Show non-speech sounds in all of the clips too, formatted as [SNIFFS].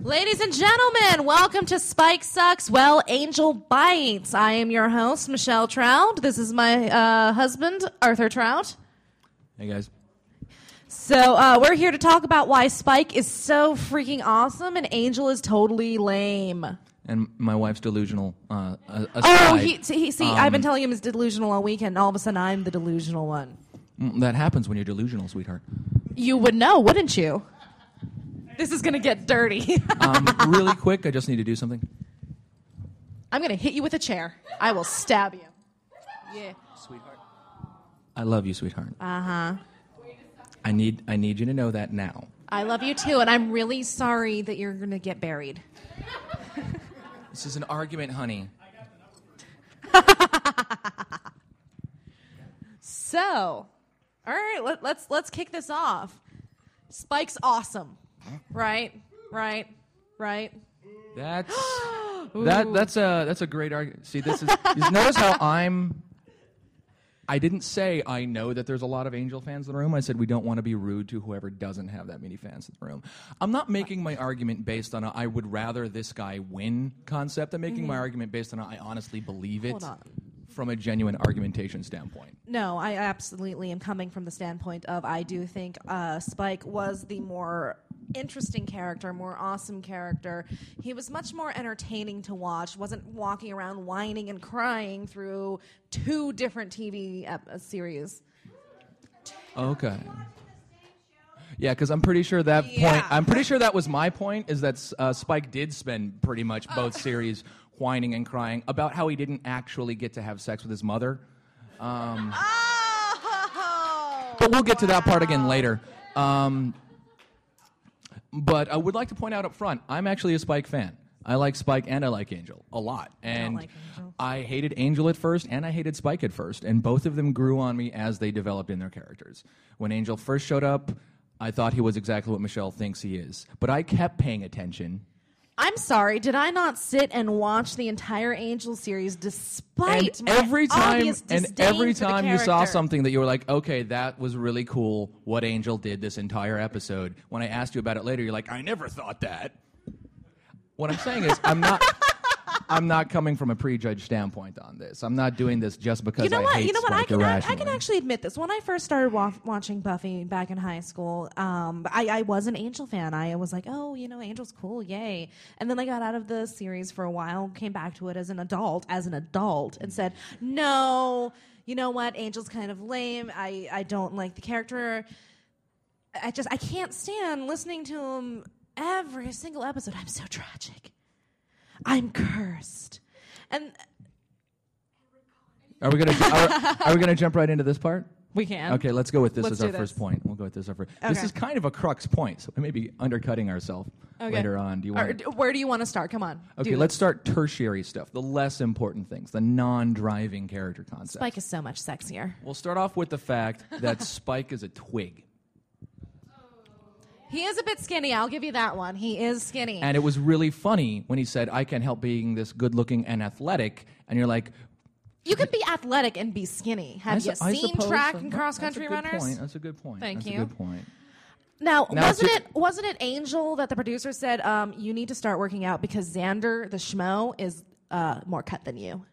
Ladies and gentlemen, welcome to Spike Sucks, Well, Angel Bites. I am your host, Michelle Trout. This is my uh, husband, Arthur Trout. Hey guys. So, uh, we're here to talk about why Spike is so freaking awesome and Angel is totally lame. And my wife's delusional. Uh, a- Oh, aside, he, he, see, I've Um, been telling him he's delusional all weekend. All of a sudden, I'm the delusional one. Mm, that happens when you're delusional, sweetheart. You would know, wouldn't you? This is going to get dirty. [LAUGHS] Um, really quick, I just need to do something. I'm going to hit you with a chair. I will stab you. Yeah. Sweetheart. I love you, sweetheart. Uh huh. I need I need you to know that now. I love you too, and I'm really sorry that you're going to get buried. [LAUGHS] This is an argument, honey. [LAUGHS] So, all right, let, let's let's kick this off. Spike's awesome, right? Right? Right? That's [GASPS] that that's a that's a great argument. See, this is you notice how I'm. I didn't say I know that there's a lot of Angel fans in the room. I said we don't want to be rude to whoever doesn't have that many fans in the room. I'm not making my argument based on a I would rather this guy win concept. I'm making my mm-hmm. argument based on a I honestly believe it Hold on. From a genuine argumentation standpoint. No, I absolutely am coming from the standpoint of I do think uh, Spike was the more interesting character, more awesome character. He was much more entertaining to watch. wasn't walking around whining and crying through two different TV ep- uh, series. Okay. Yeah, because I'm pretty sure that Yeah. point. I'm pretty sure that was my point. Is that uh, Spike did spend pretty much both [LAUGHS] series whining and crying about how he didn't actually get to have sex with his mother. Um, Oh, [LAUGHS] but we'll get to that part again later. Um, but I would like to point out up front, I'm actually a Spike fan. I like Spike and I like Angel a lot. And like I hated Angel at first and I hated Spike at first. And both of them grew on me as they developed in their characters. When Angel first showed up, I thought he was exactly what Michelle thinks he is. But I kept paying attention. I'm sorry. Did I not sit and watch the entire Angel series despite and my every time and every time you saw something that you were like okay that was really cool what angel did this entire episode when i asked you about it later you're like i never thought that what i'm saying is i'm not i'm not coming from a prejudged standpoint on this i'm not doing this just because you know i what? hate You know what? I can, I, I can actually admit this. When I first started wa- watching Buffy back in high school, um, I, I was an Angel fan. I was like, oh, you know, Angel's cool, yay. And then I got out of the series for a while, came back to it as an adult, as an adult, and said, no, you know what? Angel's kind of lame. I, I don't like the character. I just I can't stand listening to him every single episode. I'm so tragic. I'm cursed. And are we gonna are, are we gonna jump right into this part we can. okay let's go with this Let's as our this. first point we'll go with this as our first this is kind of a crux point so we may be undercutting ourselves Okay. later on do you want where do you want to start? Come on. Okay, let's this. start tertiary stuff, the less important things, the non-driving character concepts. Spike is so much sexier. We'll start off with the fact that [LAUGHS] Spike is a twig. He is a bit skinny. I'll give you that one. He is skinny. And it was really funny when he said, I can't help being this good looking and athletic. And you're like, you can be athletic and be skinny. Have you seen track so. and cross country runners? Point. That's a good point. Thank That's you. a good point. Now, Now, wasn't it wasn't it Angel that the producer said um, you need to start working out because Xander the schmo is uh, more cut than you?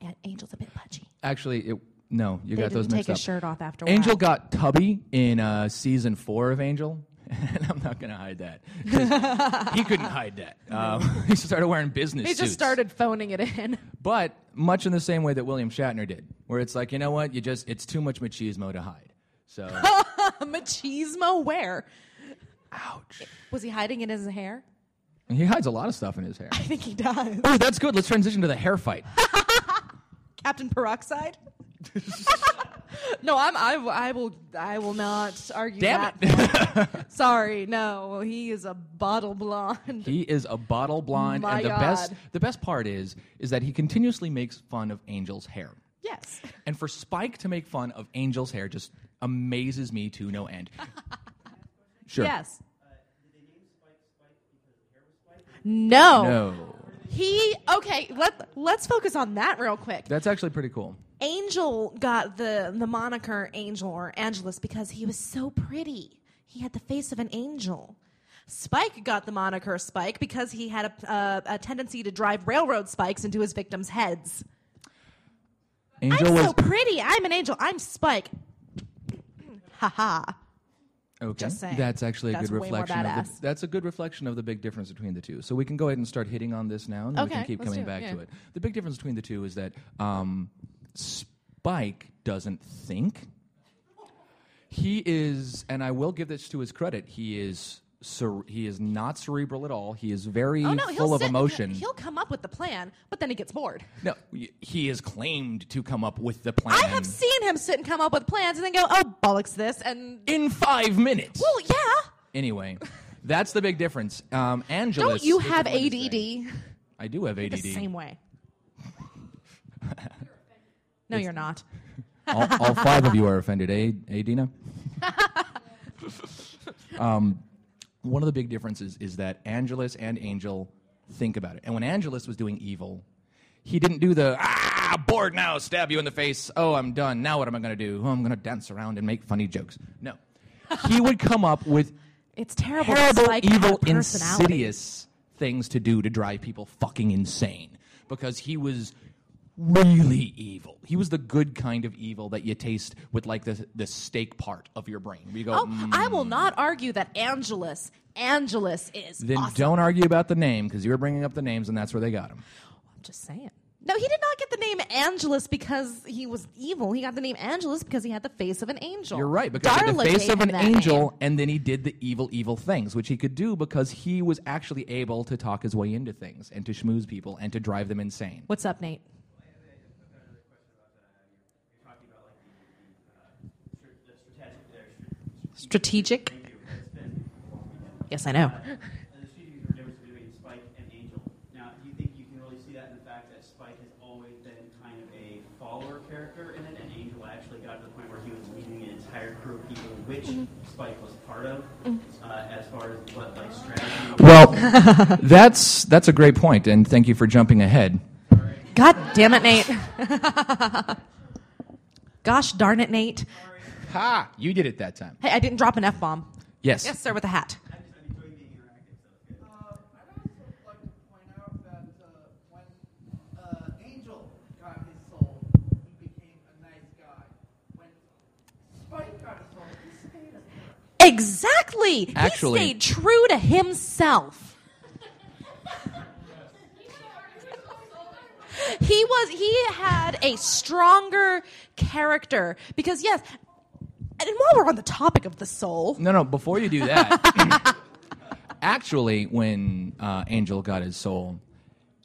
And Angel's a bit pudgy. Actually, it, no, you They got those mixed take up. his shirt off after Angel got tubby in uh, season four of Angel. [LAUGHS] And I'm not going to hide that. [LAUGHS] he couldn't hide that. Um, [LAUGHS] he started wearing business He suits. just started phoning it in. But much in the same way that William Shatner did, where it's like, you know what, you just it's too much machismo to hide. So, Machismo where? ouch. Was he hiding in his hair? He hides a lot of stuff in his hair. I think he does. Oh, that's good. Let's transition to the hair fight. Captain Peroxide? [LAUGHS] no, I'm. I, I will. I will not argue Damn that. point. [LAUGHS] Sorry, no. He is a bottle blonde. He is a bottle blonde, My and the God. best the best part is is that he continuously makes fun of Angel's hair. yes. [LAUGHS] And for Spike to make fun of Angel's hair just amazes me to no end. Sure. Yes. Uh, no. No. He okay. Let Let's focus on that real quick. That's actually pretty cool. Angel got the the moniker Angel or Angelus because he was so pretty. He had the face of an angel. Spike got the moniker Spike because he had a, uh, a tendency to drive railroad spikes into his victims' heads. Angel I'm was so pretty. I'm an angel. I'm Spike. [CLEARS THROAT] Ha ha. okay. just saying. That's actually a That's good way more reflection. Of badass. the, that's a good reflection of the big difference between the two. So we can go ahead and start hitting on this now, and then we can keep let's coming do it, back yeah. to it. The big difference between the two is that um, Spike doesn't think. He is, and I will give this to his credit. He is. Cer- he is not cerebral at all. He is very Oh no, he'll full of sit- emotion. He'll come up with the plan, but then he gets bored. No, y- he is claimed to come up with the plan. I have seen him sit and come up with plans and then go, "Oh bollocks, this," and in five minutes. well, yeah. Anyway, that's the big difference. Um, Angelus. Don't you have ADD I do have ADD. the same way? No, you're not. [LAUGHS] all, all five of you are offended, eh, eh Dina? [LAUGHS] um, one of the big differences is that Angelus and Angel think about it. And when Angelus was doing evil, he didn't do the, ah, bored now, stab you in the face. Oh, I'm done. Now what am I going to do? Oh, I'm going to dance around and make funny jokes. No. He would come up with It's terrible. terrible, had evil, insidious things to do to drive people fucking insane because he was really evil. He was the good kind of evil that you taste with like the the steak part of your brain. We go, Oh, "Mm." I will not argue that Angelus, Angelus is then awesome. don't argue about the name because you were bringing up the names and that's where they got him. I'm just saying. No, he did not get the name Angelus because he was evil. He got the name Angelus because he had the face of an angel. You're right because he had the face of an angel, name. and then he did the evil, evil things, which he could do because he was actually able to talk his way into things and to schmooze people and to drive them insane. What's up, Nate? Strategic. Yes, I know. the strategic difference between Spike and Angel. Now, do you think you can really see that in the fact that Spike has always been kind of a follower character in it, and Angel actually got to the point where he was leading an entire crew of people, which Spike was part of, uh, as far as what like strategy. Well, [LAUGHS] that's that's a great point, and thank you for jumping ahead. God damn it, Nate. [LAUGHS] Gosh darn it, Nate. Ha! You did it that time. Hey, I didn't drop an F bomb. Yes. Yes, sir, with a hat. I just I'm enjoying being interactive, so it's good. Uh, I'd also like to point out that uh, when uh, Angel got his soul, he became a nice guy. When Spike got his soul, he stayed a jerk. Exactly. Actually- he stayed true to himself. [LAUGHS] he was he had a stronger character because yes, and while we're on the topic of the soul, No, no. Before you do that, [LAUGHS] actually, when uh, Angel got his soul,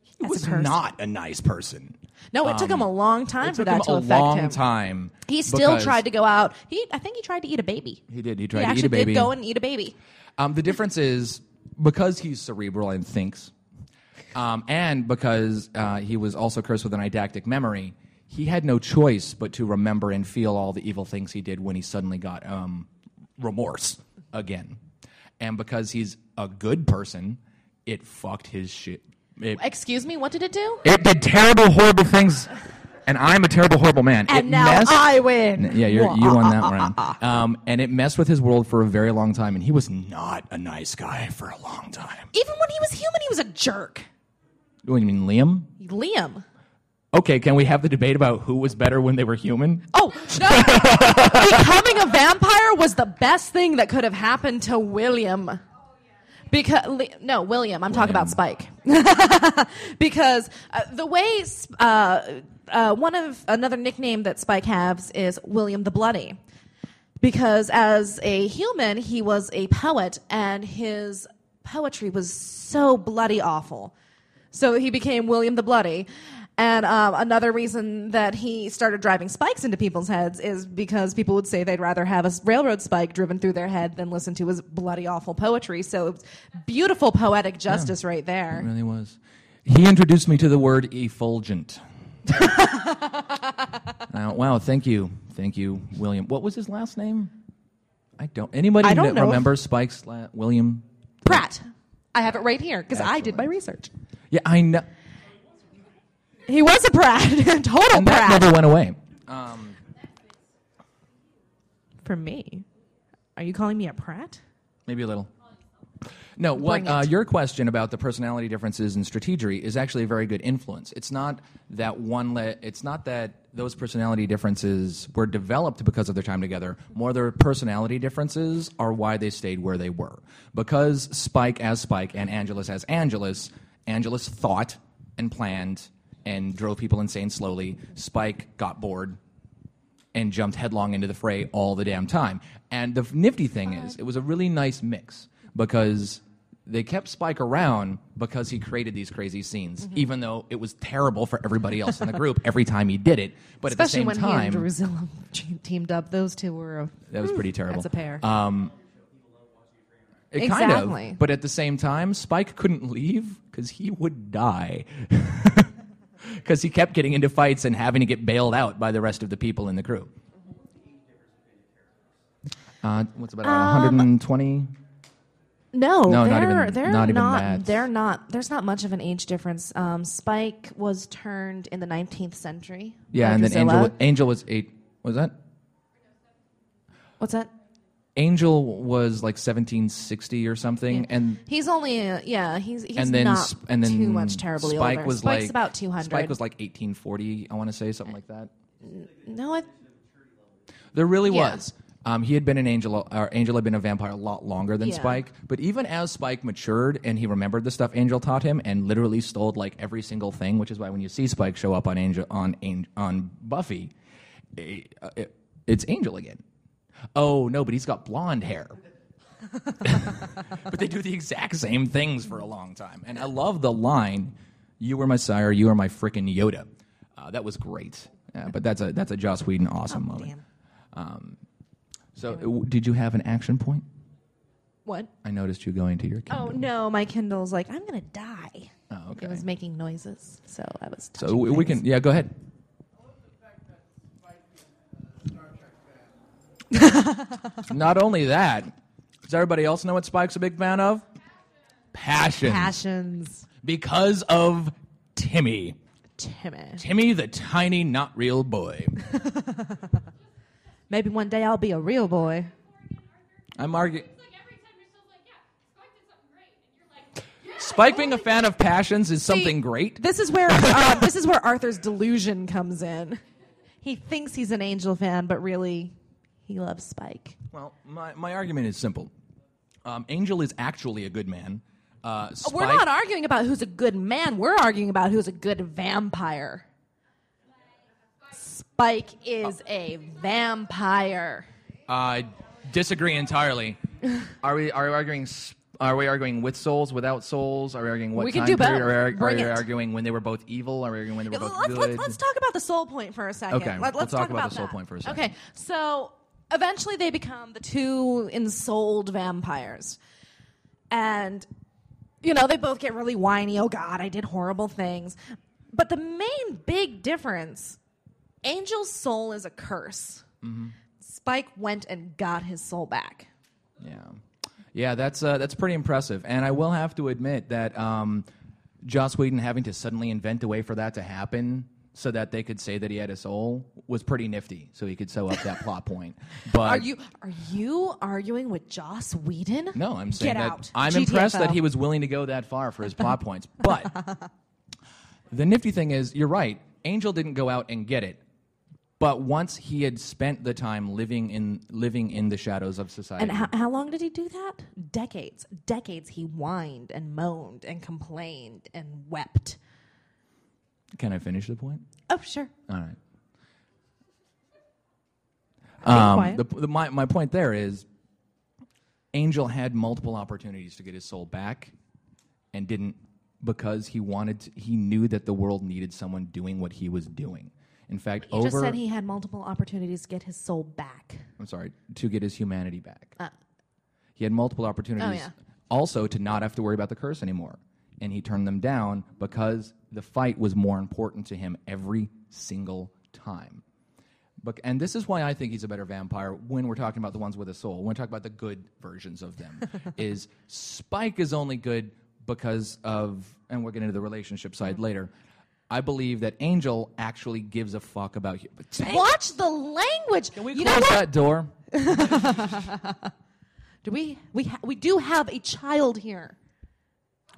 he As a was person. not a nice person. no, it took him a long time It for took him that to a affect long him. time. He still because- tried to go out. He I think he tried to eat a baby. He did. He tried to eat a baby. did go and eat a baby. Um, the difference is because he's cerebral and thinks, um, and because uh, he was also cursed with an eidetic memory, he had no choice but to remember and feel all the evil things he did when he suddenly got um, remorse again. And because he's a good person, it fucked his shit. It, Excuse me, what did it do? it did terrible, horrible things. And I'm a terrible, horrible man. And it now messed- I win. yeah, you're, you won that round. [LAUGHS] Um, and it messed with his world for a very long time, and he was not a nice guy for a long time. Even when he was human, he was a jerk. What do you mean, Liam? Liam. Okay, can we have the debate about who was better when they were human? Oh, no. [LAUGHS] Becoming a vampire was the best thing that could have happened to William. Because no, William. I'm talking about Spike. [LAUGHS] because uh, the way uh, uh, one of another nickname that Spike has is William the Bloody. Because as a human, he was a poet, and his poetry was so bloody awful. So he became William the Bloody. And um, another reason that he started driving spikes into people's heads is because people would say they'd rather have a railroad spike driven through their head than listen to his bloody awful poetry. So beautiful poetic justice right It there. really was. He introduced me to the word effulgent. [LAUGHS] Uh, wow, thank you. Thank you, William. What was his last name? I don't. Anybody I don't remember Spike's la- William? Pratt. I have it right here because I did my research. Yeah, I know. He was a Pratt, [LAUGHS] total And that Pratt. never went away. Um, For me, are you calling me a Pratt? maybe a little. No, what uh, your question about the personality differences in strategery is actually a very good influence. It's not that one. Le- it's not that those personality differences were developed because of their time together. More, their personality differences are why they stayed where they were. Because Spike as Spike and Angelus as Angelus, Angelus thought and planned and drove people insane slowly. Spike got bored and jumped headlong into the fray all the damn time. And the nifty thing is, it was a really nice mix because they kept Spike around because he created these crazy scenes, Mm-hmm. even though it was terrible for everybody else in the group [LAUGHS] every time he did it. But Especially at the same when he time, and Drusilla [LAUGHS] teamed up. Those two were a, that was pretty terrible. that's a pair. It kind Exactly. of, but at the same time, Spike couldn't leave because he would die. [LAUGHS] [LAUGHS] Because he kept getting into fights and having to get bailed out by the rest of the people in the crew. Uh, what's about Um, 120? No, No, they're, not even- they're not even not. that. They're not. There's not much of an age difference. Um, Spike was turned in the 19th century. Yeah, and then Drusilla. Angel, Angel was eight. Was that? What's that? Angel was like 1760 or something, and He's only uh, yeah. He's he's and then not Sp- and then too much terribly Spike older. was Spike's like about 200. Spike was like 1840. I want to say something like that. no, I, There really Yeah. was. Um, he had been an angel, or Angel had been a vampire a lot longer than Yeah. Spike. But even as Spike matured and he remembered the stuff Angel taught him, and literally stole like every single thing, which is why when you see Spike show up on Angel on on Buffy, it, it- it's Angel again. Oh no, but he's got blonde hair. but they do the exact same things for a long time, and I love the line, "You were my sire, you are my frickin' Yoda." Uh, that was great. Yeah, but that's a that's a Joss Whedon awesome moment. damn. So, uh, w- did you have an action point? What? I noticed you going to your Oh no, my Kindle's like I'm gonna die. Oh, okay. It was making noises, so I was. So we, we can, yeah, go ahead. I love the fact that Spike is a Star Trek fan. [LAUGHS] Not only that, does everybody else know what Spike's a big fan of? Passion. passions. Because of Timmy. Timmy. Timmy, the tiny, not real boy. [LAUGHS] Maybe one day I'll be a real boy. I'm arguing. It's like every time you're still like, yeah, Spike did something great, and you're like, Spike being a fan of passions is something See, great. This is where [LAUGHS] uh, this is where Arthur's delusion comes in. He thinks he's an Angel fan, but really, he loves Spike. Well, my, my argument is simple. Um, Angel is actually a good man. Uh, Spike, We're not arguing about who's a good man. We're arguing about who's a good vampire. Spike is a vampire. I disagree entirely. [LAUGHS] Are we are we arguing? Are we arguing with souls, without souls? Are we arguing what We can do period? both. Are we, ar- are we arguing when they were both evil? Are we arguing when they were both Let's, good? let's, let's talk about the soul point for a second. Okay, Let, us talk about the soul point for a second. Okay, so eventually they become the two ensouled vampires. And, you know, they both get really whiny. Oh, God, I did horrible things. But the main big difference Angel's soul is a curse. Mm-hmm. Spike went and got his soul back. Yeah, yeah, that's uh, that's pretty impressive. And I will have to admit that um, Joss Whedon having to suddenly invent a way for that to happen so that they could say that he had a soul was pretty nifty. So he could sew up that plot point. [LAUGHS] But Are you are you arguing with Joss Whedon? No, I'm saying Get that out. I'm impressed that GTFO. he was willing to go that far for his plot points. [LAUGHS] But the nifty thing is, you're right. Angel didn't go out and get it. But once he had spent the time living in living in the shadows of society, And how, how long did he do that? Decades. Decades he whined and moaned and complained and wept. Can I finish the point? Oh, sure. All right. Um, the, the, my, my point there is Angel had multiple opportunities to get his soul back and didn't because he wanted to, he knew that the world needed someone doing what he was doing. In fact, He over just said he had multiple opportunities to get his soul back. I'm sorry, to get his humanity back. Uh. he had multiple opportunities Oh, yeah. also to not have to worry about the curse anymore. And he turned them down because the fight was more important to him every single time. But, and this is why I think he's a better vampire when we're talking about the ones with a soul. When we talk about the good versions of them, [LAUGHS] is Spike is only good because of, and we'll get into the relationship side mm-hmm. later. I believe that Angel actually gives a fuck about you. Watch the language. can we you close that door? [LAUGHS] Do we we ha- we do have a child here?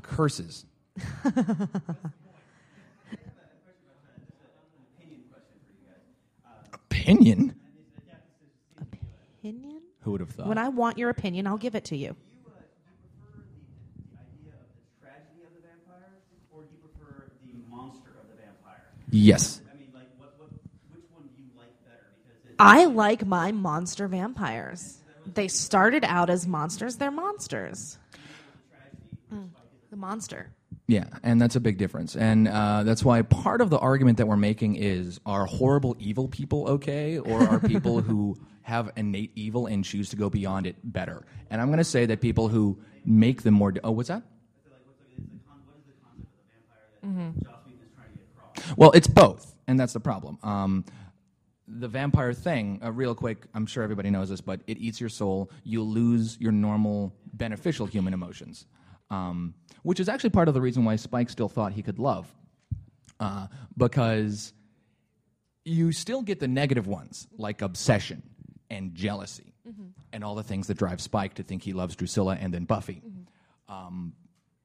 Curses. [LAUGHS] Opinion? Opinion? Who would have thought? When I want your opinion, I'll give it to you. Do you, do you prefer the, the idea of the tragedy of the vampire, or do you prefer the monster of the vampire? yes. I mean, like, what, what, which one do you like better? Because I like my monster vampires. They started out as monsters. They're monsters. Mm, the monster. Yeah, and that's a big difference. And uh, that's why part of the argument that we're making is are horrible, evil people okay, or are people who have innate evil and choose to go beyond it better? And I'm going to say that people who make them more. Oh, what's that? I feel like, what's the, it's the con- what is the concept of the vampire that Joss Whedon is trying to get across? Well, it's both, and that's the problem. Um, the vampire thing, uh, real quick, I'm sure everybody knows this, but it eats your soul. You lose your normal, beneficial human emotions, um, which is actually part of the reason why Spike still thought he could love, uh, because you still get the negative ones, like obsession and jealousy, and all the things that drive Spike to think he loves Drusilla and then Buffy.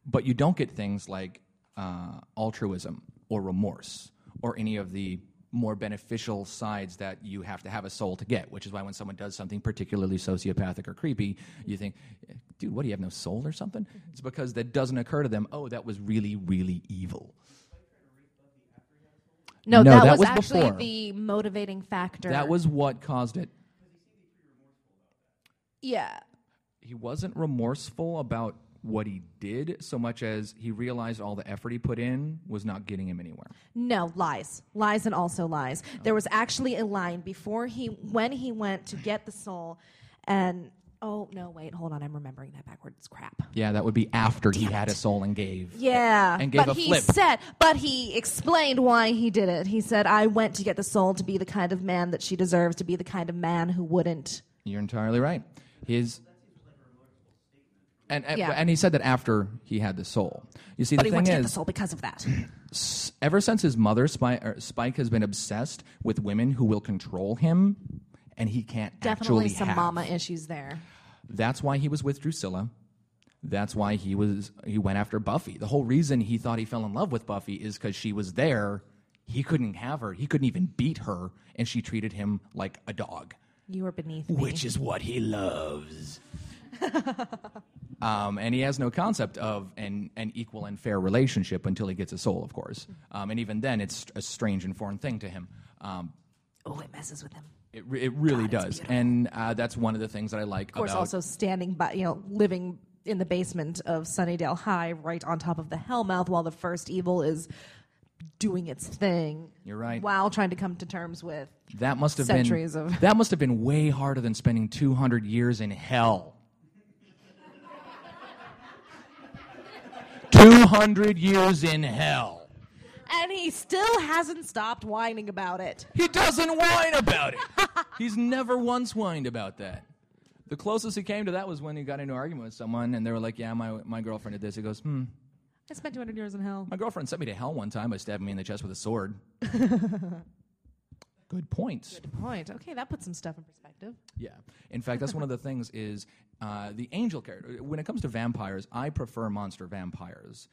But you don't get things like uh, altruism or remorse or any of the more beneficial sides that you have to have a soul to get, which is why when someone does something particularly sociopathic or creepy, you think, dude, what do you have no soul or something? Mm-hmm. It's because that doesn't occur to them, oh, that was really, really evil. No, No, that, that was, was actually before. the motivating factor. That was what caused it. yeah. He wasn't remorseful about what he did so much as he realized all the effort he put in was not getting him anywhere. No, lies. Lies and also lies. There was actually a line before he, when he went to get the soul, and oh, no, wait, hold on. I'm remembering that backwards. Crap. Yeah, that would be after he had a soul and gave. Yeah. And gave but a he flip. said, but he explained why he did it. He said, I went to get the soul to be the kind of man that she deserves, to be the kind of man who wouldn't. You're entirely right. His and and, Yeah. and he said that after he had the soul. You see, But the he thing went to get the is, soul because of that. [SNIFFS] ever since his mother, Spike, er, Spike has been obsessed with women who will control him, and he can't Definitely some have. mama issues there. That's why he was with Drusilla. That's why he was he went after Buffy. The whole reason he thought he fell in love with Buffy is because she was there. He couldn't have her. He couldn't even beat her, and she treated him like a dog. You are beneath me. which is what he loves. [LAUGHS] um, and he has no concept of an, an equal and fair relationship until he gets a soul, of course. Um, and even then, it's a strange and foreign thing to him. Um, oh, it messes with him. it, it really God, does. And uh, that's one of the things that I like Of course, about also standing by, you know, living in the basement of Sunnydale High, right on top of the Hellmouth, while the first evil is doing its thing. You're right. While trying to come to terms with. that must have centuries been of- that must have been way harder than spending 200 years in hell. 200 years in hell. And he still hasn't stopped whining about it. He doesn't whine about it. [LAUGHS] He's never once whined about that. The closest he came to that was when he got into an argument with someone, and they were like, "Yeah, my my girlfriend did this." He goes, "Hmm, I spent 200 years in hell. my girlfriend sent me to hell one time by stabbing me in the chest with a sword." [LAUGHS] Good point. Good point. Okay, that puts some stuff in perspective. Yeah. In fact, that's one of the things is uh, the angel character. When it comes to vampires, I prefer monster vampires,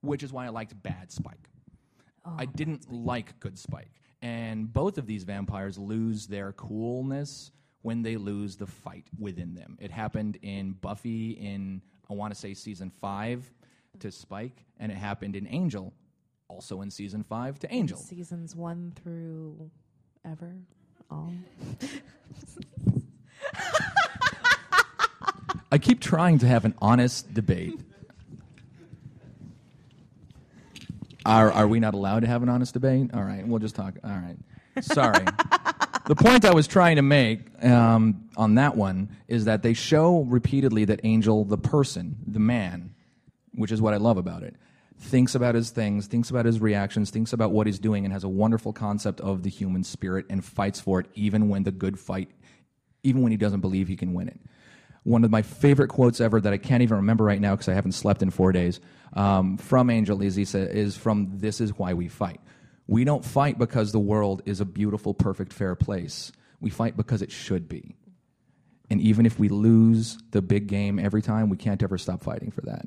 which is why I liked Bad Spike. I didn't like Good Spike. And both of these vampires lose their coolness when they lose the fight within them. It happened in Buffy in, I want to say, season five to Spike, and it happened in Angel, also in season five to Angel. Seasons one through ever. All. I keep trying to have an honest debate. Are, are we not allowed to have an honest debate? All right, we'll just talk. All right. Sorry. the point I was trying to make um, on that one is that they show repeatedly that Angel, the person, the man, which is what I love about it, thinks about his things, thinks about his reactions, thinks about what he's doing, and has a wonderful concept of the human spirit and fights for it even when the good fight, even when he doesn't believe he can win it. One of my favorite quotes ever that I can't even remember right now because I haven't slept in four days um, from Angel is, is from This Is Why We Fight. We don't fight because the world is a beautiful, perfect, fair place. We fight because it should be. And even if we lose the big game every time, we can't ever stop fighting for that.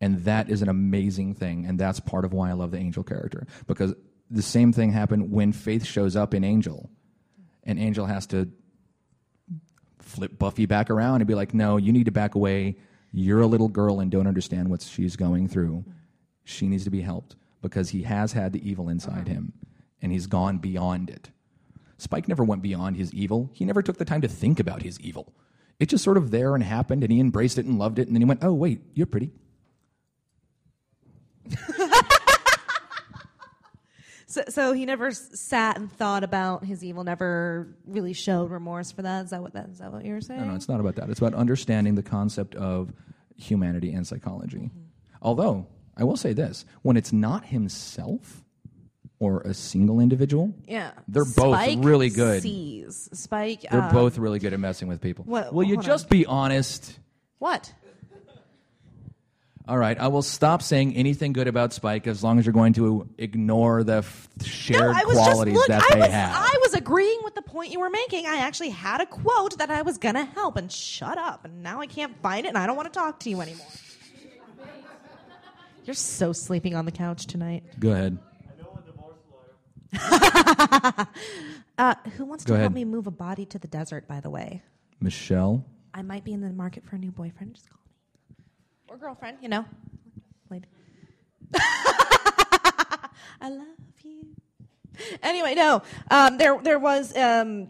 And that is an amazing thing. And that's part of why I love the Angel character. Because the same thing happened when Faith shows up in Angel. And Angel has to flip Buffy back around and be like, no, you need to back away. You're a little girl and don't understand what she's going through. She needs to be helped because he has had the evil inside him and he's gone beyond it. Spike never went beyond his evil. He never took the time to think about his evil. It just sort of there and happened and he embraced it and loved it and then he went, oh, wait, you're pretty. [LAUGHS] So, so he never s- sat and thought about his evil. Never really showed remorse for that. Is that what that is that what you're saying? No, no, it's not about that. It's about understanding the concept of humanity and psychology. Although, I will say this when it's not himself or a single individual, Yeah, They're both really good. Sees Spike. they're uh, both really good at messing with people. what- will you just be honest? what? All right, I will stop saying anything good about Spike as long as you're going to ignore the f- shared no, I was just look. that I they was have. I was agreeing with the point you were making. I actually had a quote that I was gonna help, and shut up. And now I can't find it, and I don't want to talk to you anymore. You're so sleeping on the couch tonight. Go ahead. I know a divorce lawyer. Uh, who wants Go to help me move a body to the desert? By the way, Michelle. I might be in the market for a new boyfriend. Just call or girlfriend. You know, lady. [LAUGHS] I love you. Anyway, no. Um, there, there was um,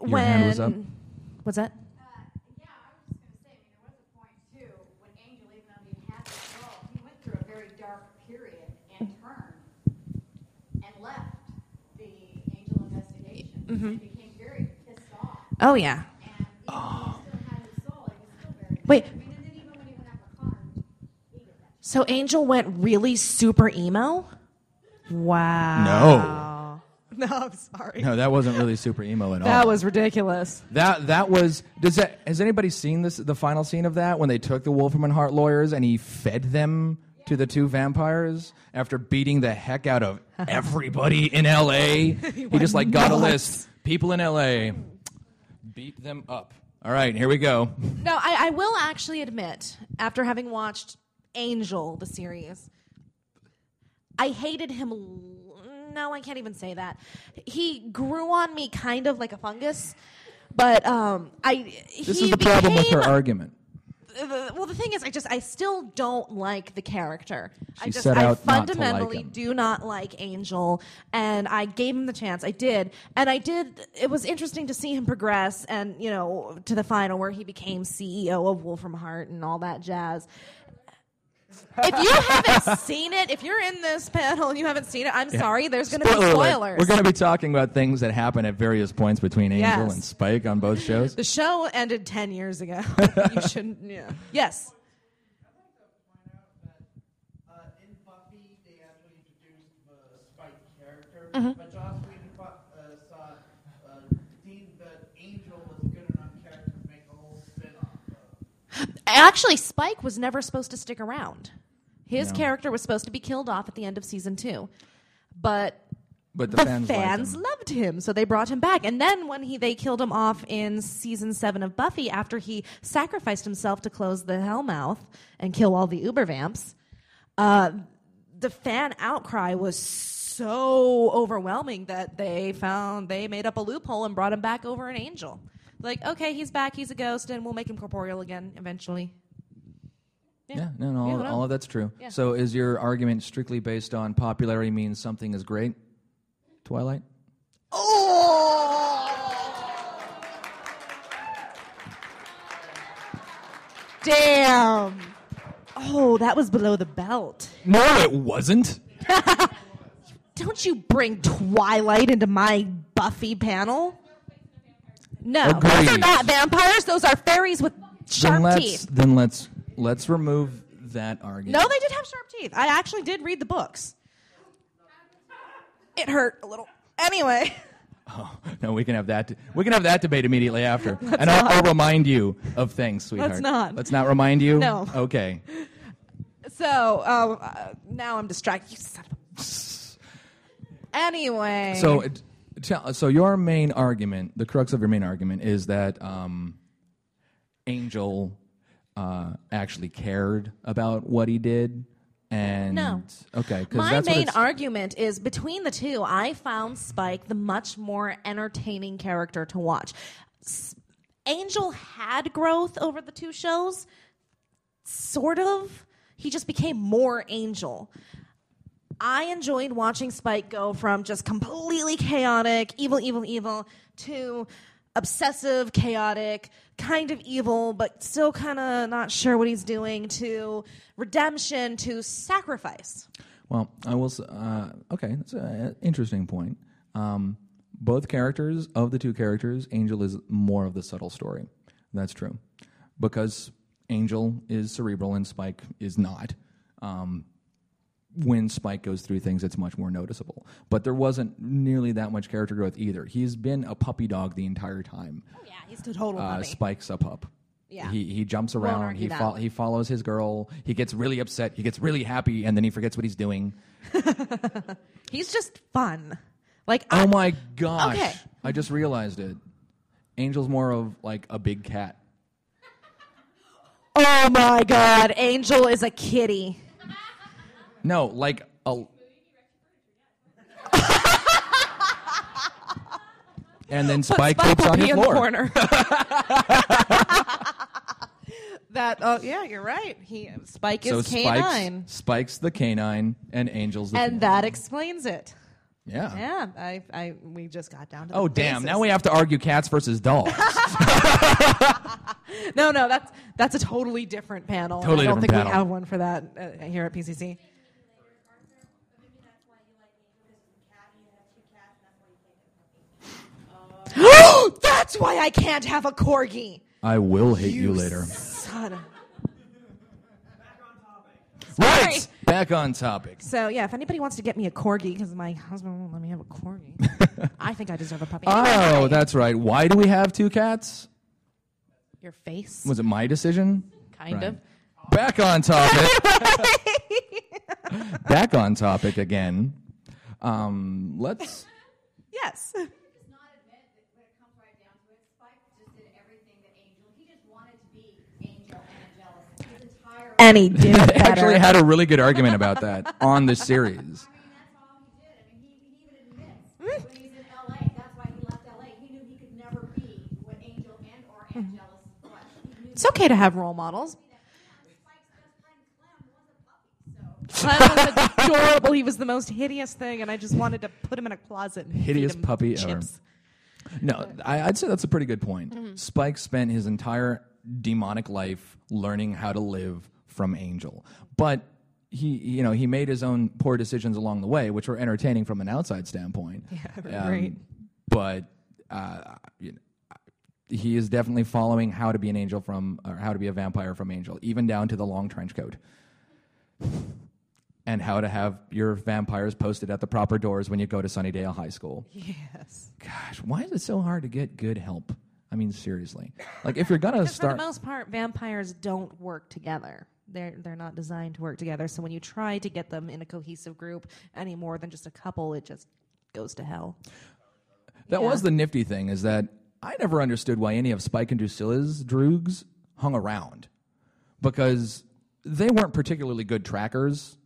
Your when hand was up? was that? Uh, yeah, I was just gonna say, I mean, there was a point too, when Angel, even though he had the soul, he went through a very dark period and turned and left the Angel investigation. And became very pissed off. Oh yeah. And even though he still So Angel went really super emo. Wow. No. No, [LAUGHS] I'm sorry. No, that wasn't really super emo at all. That was ridiculous. That that was. Does that? Has anybody seen this? The final scene of that when they took the Wolfram and Hart lawyers and he fed them to the two vampires after beating the heck out of [LAUGHS] everybody in L.A. [LAUGHS] he just like got a list. People in L.A. Beat them up. All right, here we go. No, I, I will actually admit, after having watched Angel, the series, I hated him. No, I can't even say that. He grew on me kind of like a fungus, but um, I. This is the problem with her argument. uh, well, the thing is, I just I still don't like the character. I She just set I out not like fundamentally do not like Angel, and I gave him the chance. I did, and I did. It was interesting to see him progress, and you know, to the final where he became CEO of Wolfram Hart and all that jazz. If you haven't seen it, if you're in this panel and you haven't seen it, I'm sorry. There's going to be Spoiler alert. spoilers. We're going to be talking about things that happen at various points between Angel Yes. and Spike on both shows. the show ended ten years ago. [LAUGHS] you shouldn't. Yeah. Yes. I'd like to point out that uh, in Buffy, they actually introduced the Spike character, Mm-hmm. but Joss Whedon thought, uh, saw, uh, deemed that Angel was a good enough character to make a whole spin-off of. Actually, Spike was never supposed to stick around. His No. character was supposed to be killed off at the end of season two, but But the, the, fans, fans, him. loved him, so they brought him back. And then when he they killed him off in season seven of Buffy, after he sacrificed himself to close the Hellmouth and kill all the Uber vamps, uh, the fan outcry was so overwhelming that they found they made up a loophole and brought him back over an angel. Like, okay, he's back, he's a ghost, and we'll make him corporeal again eventually. Yeah, no, no, all, Yeah, all of that's true. Yeah. So, is your argument strictly based on popularity means something is great? Twilight. Oh! Damn. Oh, that was below the belt. No, it wasn't. [LAUGHS] Don't you bring Twilight into my Buffy panel? No, those are not vampires. Those are fairies with sharp then let's teeth. then let's let's remove that argument. No, they did have sharp teeth. I actually did read the books. It hurt a little. Anyway, [LAUGHS] Oh, no, we can have that. We can have that debate immediately after, [LAUGHS] and I'll, I'll remind you of things, sweetheart. Let's not. Let's not remind you. No. Okay. so uh, uh, now I'm distracted. You son of a. [LAUGHS] Anyway. So, it, tell, so your main argument, the crux of your main argument, is that um, Angel uh, actually cared about what he did, and No. okay, 'cause My that's main argument is between the two, I found Spike the much more entertaining character to watch. S- Angel had growth over the two shows, sort of. He just became more Angel. I enjoyed watching Spike go from just completely chaotic, evil, evil, evil, to obsessive, chaotic, kind of evil, but still kind of not sure what he's doing, to redemption, to sacrifice. Well, I will. Uh, okay, that's an interesting point. Um, both characters of the two characters, Angel is more of the subtle story. That's true, because Angel is cerebral and Spike is not. Um, when Spike goes through things, it's much more noticeable. But there wasn't nearly that much character growth either. He's been a puppy dog the entire time. Oh yeah, he's the total Uh, puppy. Spike's a pup. Yeah. He he jumps around. He fo- he follows his girl. He gets really upset. He gets really happy, and then he forgets what he's doing. [LAUGHS] He's just fun. Like I, Oh my gosh! Okay. I just realized it. Angel's more of like a big cat. oh my god, Angel is a kitty. No, like a. and then Spike Spike poops on your in floor. corner. [LAUGHS] that oh yeah, you're right. He Spike So is canine. Spike's, Spike's the canine, and Angel's the. And that explains it. Yeah. Yeah, I, I, we just got down to. Oh the damn! basis. Now we have to argue cats versus dogs. [LAUGHS] [LAUGHS] No, no, that's that's a totally different panel. Totally I don't different think panel. we have one for that uh, here at PCC. [GASPS] that's why I can't have a corgi. I will hit you, later. Son of- Right. Back on topic. So yeah, if anybody wants to get me a corgi, because my husband won't let me have a corgi, [LAUGHS] I think I deserve a puppy. Oh, hi. that's right. Why do we have two cats? your face, Was it my decision? kind Right. of. Back on topic. [LAUGHS] Back on topic again. Um, let's. Yes. does not admit that when it comes right down to it, Spike just did everything that Angel. He just wanted to be Angel and jealous. His entire. And he did better. actually had a really good argument about that on the series. I mean, that's all he did. I mean, he, he even admits when he's in L.A. That's why he left L.A. He knew he could never be what Angel and or Angelus was. He knew it's okay to have role models. Spike's best friend Clem was a puppy. So Clem was adorable. He was the most hideous thing, and I just wanted to put him in a closet. And feed Hideous him puppy ever. No, I, I'd say that's a pretty good point. Mm-hmm. Spike spent his entire demonic life learning how to live from Angel, but he, you know, he made his own poor decisions along the way, which were entertaining from an outside standpoint. [LAUGHS] Yeah, Um, great. But uh, you know, he is definitely following how to be an angel from, or how to be a vampire from Angel, even down to the long trench coat. [SIGHS] And how to have your vampires posted at the proper doors when you go to Sunnydale High School. [LAUGHS] Yes. Gosh, why is it so hard to get good help? I mean, seriously. Like, if you're gonna start, for the most part, vampires don't work together. They're they're not designed to work together. So when you try to get them in a cohesive group any more than just a couple, it just goes to hell. that yeah. was the nifty thing is that I never understood why any of Spike and Drusilla's droogs hung around because they weren't particularly good trackers,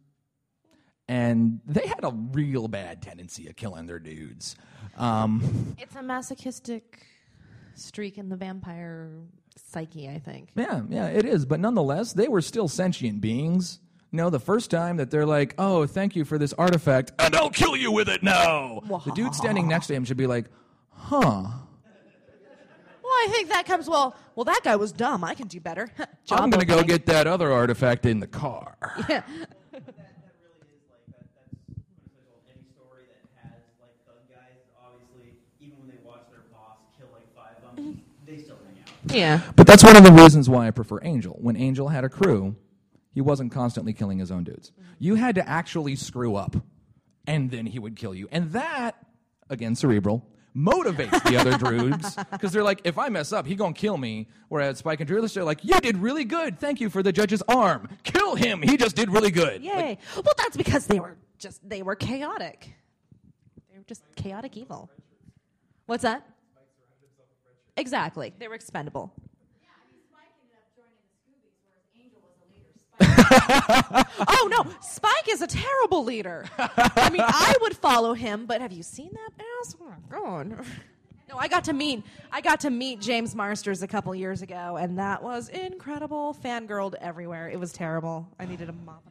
and they had a real bad tendency of killing their dudes. Um, It's a masochistic streak in the vampire psyche, I think. Yeah, yeah, it is. But nonetheless, they were still sentient beings. You know, the first time that they're like, oh, thank you for this artifact, and I'll kill you with it now. the dude standing next to him should be like, huh. Well, I think that comes well. Well, that guy was dumb. I can do better. [LAUGHS] Job I'm going to go opening. get that other artifact in the car. Yeah. that, that really is like that, that's quintessential of any story that has like thug guys. Obviously, even when they watch their boss kill like five of them, they still hang out. Yeah. But that's one of the reasons why I prefer Angel. When Angel had a crew, he wasn't constantly killing his own dudes. You had to actually screw up, and then he would kill you. And that, again, cerebral, motivates the other druids because they're like, if I mess up, he gonna kill me. Whereas Spike and Drusilla are like, you did really good. Thank you for the judge's arm. Kill him. He just did really good. Yay. well, that's because they were just they were chaotic. They were just chaotic evil. What's that? Exactly. They were expendable. Yeah, I mean, Spike ended up joining the Scoobies, [LAUGHS] whereas Angel was a leader. Spike Oh no, Spike is a terrible leader. I mean, I would follow him, but have you seen that ass? Oh my god. No, I got to meet I got to meet James Marsters a couple years ago, and that was incredible. Fangirled everywhere. It was terrible. I needed a mop.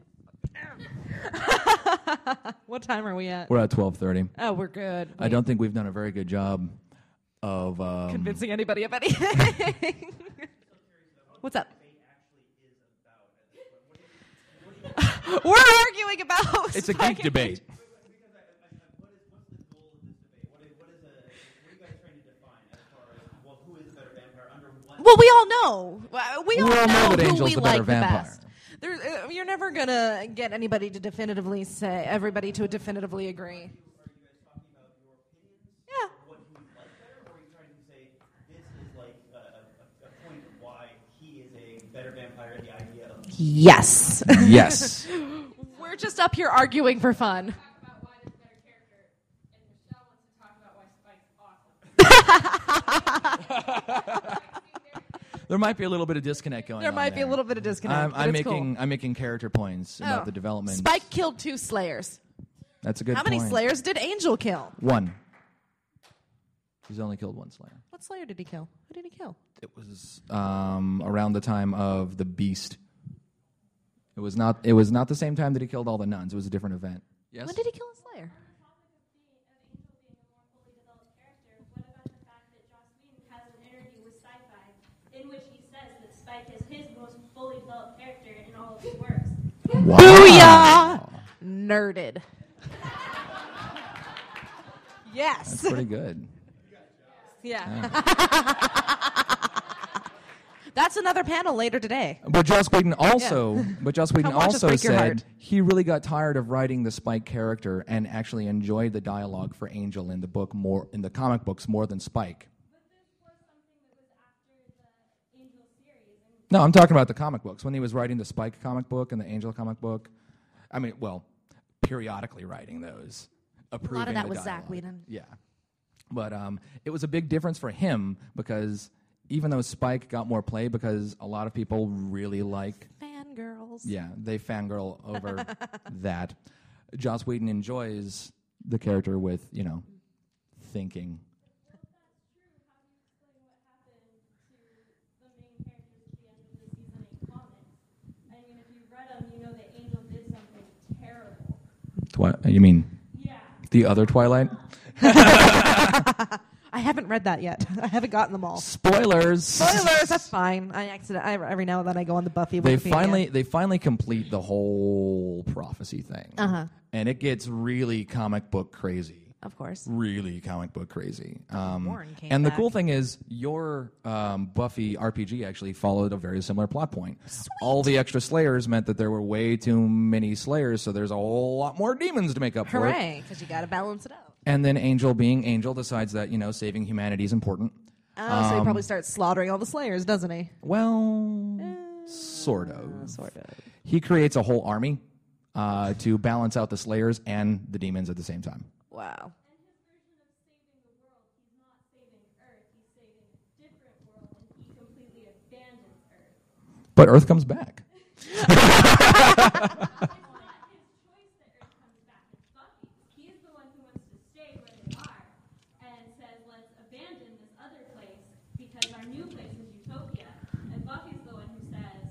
[LAUGHS] what time are we at? We're at twelve thirty. Oh, we're good. I don't think we've done a very good job of um, convincing anybody of anything. [LAUGHS] What's up? We're arguing about. It's a geek and debate. Because I, I, I, what is what's the goal of this debate? What is, what is a what are you guys trying to define as far as well who is a better vampire under what? Well, we all know. We, We all, all know know, who Angel's we the better like vampire. the best. There, uh, you're never gonna get anybody to definitively say everybody to definitively agree. Are you guys talking about your opinions? Yeah. What you would like better, or are you trying to say this is like a, a, a point of why he is a better vampire? The idea of Yes. yes. [LAUGHS] We're just up here arguing for fun. talk about why there's a better character, and Michelle wants to talk about why Spike's awesome. [LAUGHS] There might be a little bit of disconnect going on. There on. might be a little bit of disconnect. I'm, I'm it's cool. making I'm making character points about Oh. the development. Spike killed two Slayers. That's a good How many. Slayers did Angel kill? One. He's only killed one Slayer. What Slayer did he kill? Who did he kill? It was um, around the time of the Beast. It was not. It was not the same time that he killed all the nuns. It was a different event. Yes. When did he kill a Slayer? in which he says that Spike is his most fully developed character in all of his works. Wow. Booyah! Nerded. yes. That's pretty good. Yeah. [LAUGHS] That's another panel later today. But Joss Whedon also, but Joss Whedon [LAUGHS] Come watch us also break your heart. said he really got tired of writing the Spike character and actually enjoyed the dialogue for Angel in the book more in the comic books more than Spike. No, I'm talking about the comic books when he was writing the Spike comic book and the Angel comic book. I mean, well, periodically writing those. Approving A lot of that was Zack dialogue. Whedon. Yeah, but um, it was a big difference for him because even though Spike got more play because a lot of people really like Fangirls. yeah, they fangirl over [LAUGHS] that. Joss Whedon enjoys the character with, you know, thinking. I mean, you read them, you know that Angel did something terrible. Twi- you mean Yeah. the other Twilight? I haven't read that yet. [LAUGHS] I haven't gotten them all. Spoilers. Spoilers. That's fine. I accident. I, every now and then I go on the Buffy. They Wikipedia. finally they finally complete the whole prophecy thing. Uh-huh. And it gets really comic book crazy. Of course. really comic book crazy. Um, and the cool thing is, your um, Buffy RPG actually followed a very similar plot point. All the extra Slayers meant that there were way too many Slayers, so there's a whole lot more demons to make up for it. Hooray! Because you got to balance it out. And then Angel, being Angel, decides that you know saving humanity is important. Oh, so he Um, probably starts slaughtering all the Slayers, doesn't he? Well, sort of. Sort of. He creates a whole army uh, to balance out the Slayers and the demons at the same time. Wow. But Earth comes back. [LAUGHS] [LAUGHS] He's the one who wants to stay where they are and says, let's abandon this other place because our new place is utopia. And Buffy's the one who says,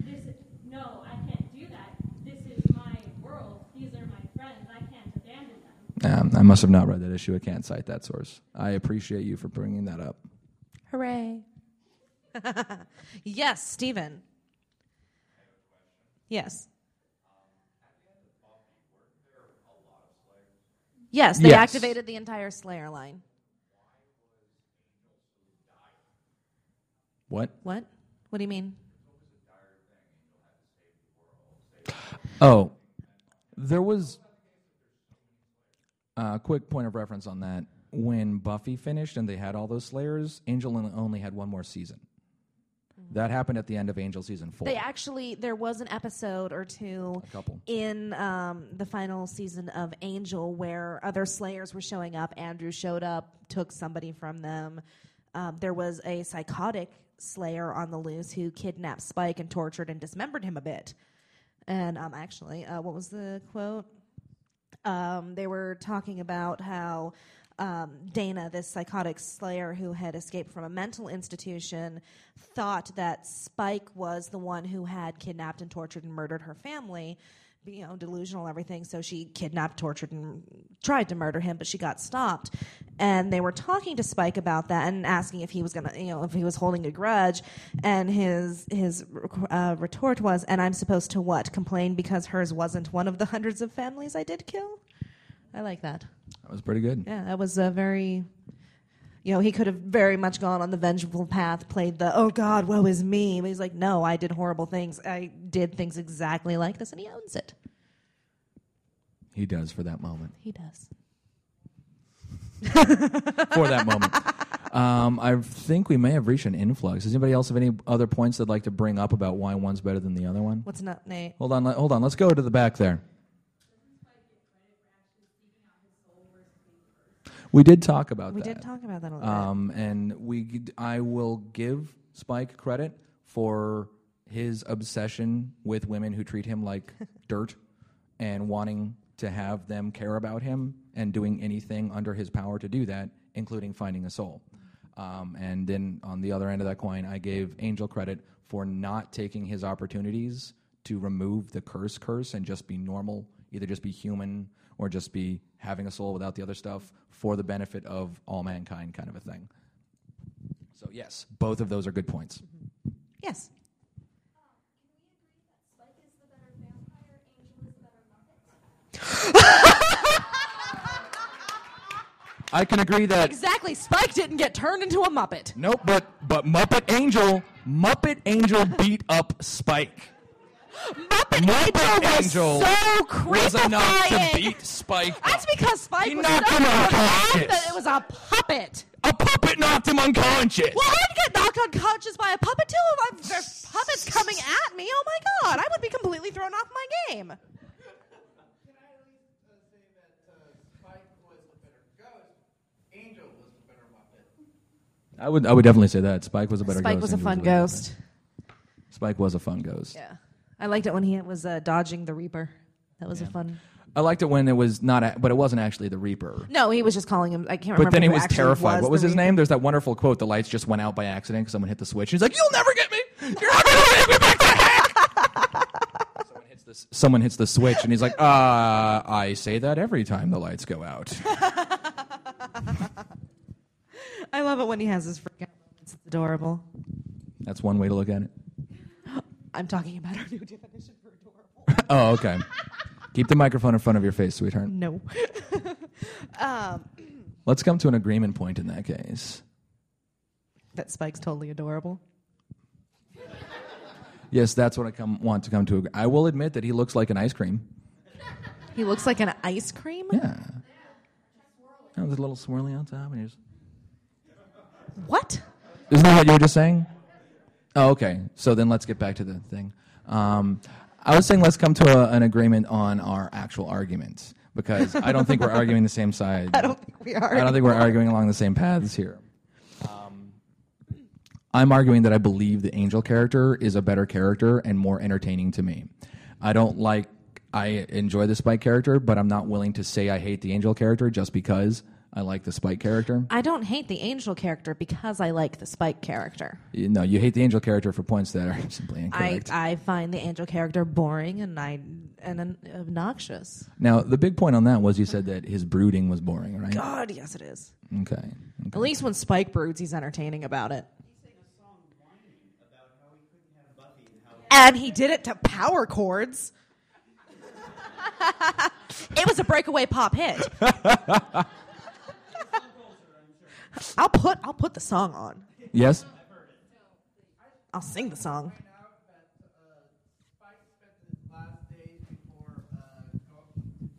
this is, no, I can't do that. This is my world. These are my friends. I can't abandon them. Um, I must have not read that issue. I can't cite that source. I appreciate you for bringing that up. Hooray. [LAUGHS] yes, Stephen. Yes. Yes, they Yes. activated the entire Slayer line. What? What? What do you mean? Oh, there was uh, quick point of reference on that. When Buffy finished and they had all those Slayers, Angel only- only had one more season. That happened at the end of Angel season four. They actually there was an episode or two A couple. in um, the final season of Angel where other Slayers were showing up. Andrew showed up, took somebody from them. Um, there was a psychotic Slayer on the loose who kidnapped Spike and tortured and dismembered him a bit. And um, actually, uh, what was the quote? Um, they were talking about how um, Dana, this psychotic slayer who had escaped from a mental institution, thought that Spike was the one who had kidnapped and tortured and murdered her family. You know, delusional everything. So she kidnapped, tortured, and tried to murder him, but she got stopped. And they were talking to Spike about that and asking if he was gonna, you know, if he was holding a grudge. And his his uh, retort was, "And I'm supposed to what? Complain because hers wasn't one of the hundreds of families I did kill." I like that. that was pretty good. Yeah, that was a very. You know, he could have very much gone on the vengeful path, played the "Oh God, woe is me," but he's like, "No, I did horrible things. I did things exactly like this," and he owns it. He does for that moment. He does. [LAUGHS] For that moment. Um, I think we may have reached an influx. Does anybody else have any other points they'd like to bring up about why one's better than the other one? What's not Nate? Hold on, hold on. Let's go to the back there. We did talk about We that. did talk about that a little Um, and we, I will give Spike credit for his obsession with women who treat him like [LAUGHS] dirt and wanting to have them care about him and doing anything under his power to do that, including finding a soul. Um, and then on the other end of that coin, I gave Angel credit for not taking his opportunities to remove the curse curse and just be normal, either just be human or just be having a soul without the other stuff for the benefit of all mankind, kind of a thing. So, yes, both of those are good points. bit. Yes. [LAUGHS] I can agree that Exactly. Spike didn't get turned into a Muppet. Nope, but but Muppet Angel, Muppet Angel beat up Spike. Muppet, Muppet Angel was Angel so was enough to beat Spike. That's because Spike He was knocked so him unconscious. that it was a puppet. a puppet knocked him unconscious. Well, I'd get knocked unconscious by a puppet too if I'm- there's puppets coming at me. Oh my god, I would be completely thrown off my game. Can I at least uh, say that uh, Spike was the better ghost, Angel was the better Muppet? I would I would definitely say that Spike was a better Spike ghost. was a fun better Muppet. ghost. Spike was a fun ghost. Yeah, I liked it when he was uh, dodging the Reaper. That was a fun. I liked it when it was not, a, but it wasn't actually the Reaper. No, he was just calling him. I can't remember. But then he who was actually terrified. what was the his Reaper. name? There's that wonderful quote: "The lights just went out by accident because someone hit the switch." He's like, "You'll never get me. You're not going to take me back to heck." someone, hits the, someone hits the switch, and he's like, "Uh, I say that every time the lights go out." [LAUGHS] I love it when he has his freak out moments. It's adorable. That's one way to look at it. I'm talking about our new definition for adorable. [LAUGHS] Oh, okay. Keep the microphone in front of your face, sweetheart. no. [LAUGHS] um, Let's come to an agreement point in that case. that Spike's totally adorable. Yes, that's what I come want to come to. I will admit that he looks like an ice cream. He looks like an ice cream. Yeah. Oh, there's a little swirly on top. And he's, What? isn't that what you were just saying? Oh, okay. So then let's get back to the thing. Um, I was saying let's come to a, an agreement on our actual arguments because I don't think we're [LAUGHS] arguing the same side. I don't think we are. I don't think we're arguing along the same paths here. Um, I'm arguing that I believe the angel character is a better character and more entertaining to me. I don't like. I enjoy the Spike character, but I'm not willing to say I hate the angel character just because I like the Spike character. I don't hate the angel character because I like the Spike character. You- No, you hate the angel character for points that are [LAUGHS] simply I, incorrect. I find the angel character boring and I and an- obnoxious. now, the big point on that was you said that his brooding was boring, right? God, yes, it is. Okay. okay. At least when Spike broods, he's entertaining about it. And he did it to power chords. [LAUGHS] it was a breakaway pop hit. [LAUGHS] I'll put I'll put the song on. Yes? I'll sing the song. Point out that Spike spent his last days before go-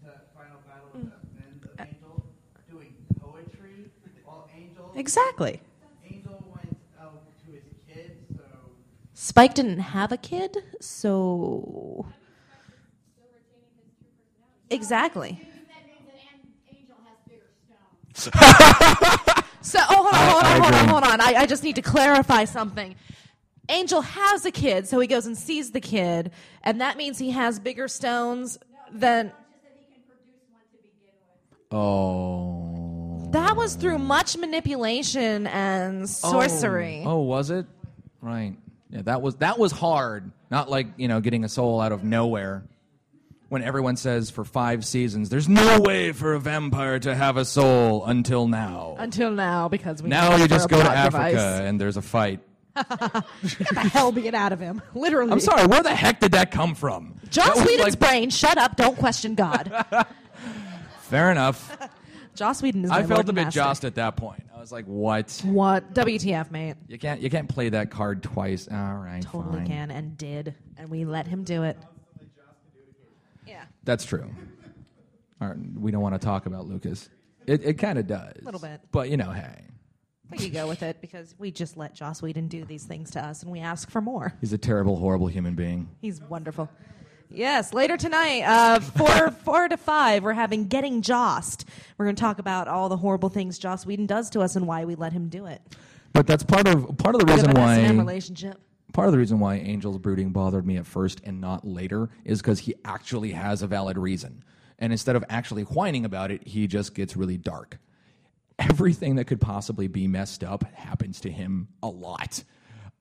the final battle with the end of Angel doing poetry, while Angel Exactly. Angel went out to his kids, so Spike didn't have a kid, so exactly. [LAUGHS] That means that An- Angel has bigger stones. So, oh, hold on, hold on, hold on, hold on. I, I just need to clarify something. Angel has a kid, so he goes and sees the kid, and that means he has bigger stones than. Just that he can produce one to begin with. Oh. That was through much manipulation and oh. sorcery. Oh, oh, was it? Right. Yeah, that was that was hard. Not like you know getting a soul out of nowhere. When everyone says for five seasons, there's no way for a vampire to have a soul until now. Until now, because we now you just go to Africa device. and there's a fight. Get [LAUGHS] the hell be it out of him. [LAUGHS] Literally. I'm sorry, where the heck did that come from? Was Whedon's like- brain. Shut up. Don't question God. [LAUGHS] Fair enough. Joss Whedon is. I felt a bit master. jossed at that point. I was like, "What? What? WTF, mate? You can't you can't play that card twice." All right, Totally fine. can and did, and we let him do it. That's true. Right, we don't want to talk about Lucas. It it kind of does. A Little bit. But you know, hey, there you go with it because we just let Joss Whedon do these things to us, and we ask for more. he's a terrible, horrible human being. He's wonderful. Yes, later tonight, uh, four [LAUGHS] four to five, we're having Getting Jossed. We're going to talk about all the horrible things Joss Whedon does to us and why we let him do it. But that's part of part of the reason of an S&M why relationship. Part of the reason why Angel's brooding bothered me at first and not later is because he actually has a valid reason. And instead of actually whining about it, he just gets really dark. Everything that could possibly be messed up happens to him a lot,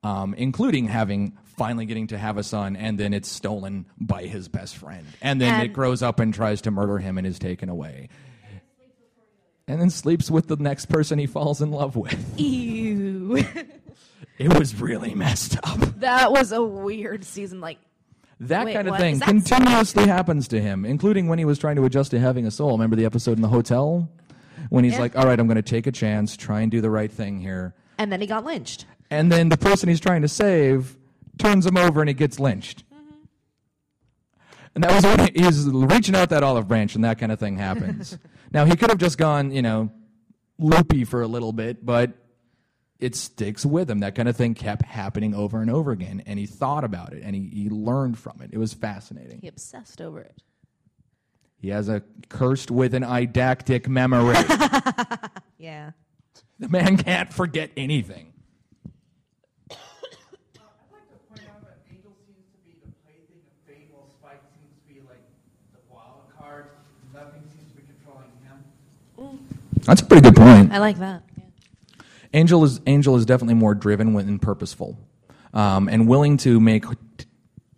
um, including having finally getting to have a son and then it's stolen by his best friend. And then it grows up and tries to murder him and is taken away. And then sleeps with the next person he falls in love with. Ew. [LAUGHS] It was really messed up. that was a weird season. Like, That Wait, kind of what? thing Is that continuously happens to him, including when he was trying to adjust to having a soul. Remember the episode in the hotel? When he's Yeah. like, all right, I'm going to take a chance, try and do the right thing here. and then he got lynched. And then the person he's trying to save turns him over and he gets lynched. Mm-hmm. And that was when he- he's reaching out that olive branch and that kind of thing happens. [LAUGHS] now, he could have just gone, you know, loopy for a little bit, but it sticks with him. That kind of thing kept happening over and over again. And he thought about it and he, he learned from it. It was fascinating. He obsessed over it. He has a cursed with an eidetic memory. [LAUGHS] Yeah. the man can't forget anything. I'd like to point out that Angel seems to be the plaything of fate, while Spike seems to be like the wild card. Nothing seems to be controlling him. That's a pretty good point. I like that. Angel is Angel is definitely more driven and purposeful, um, and willing to make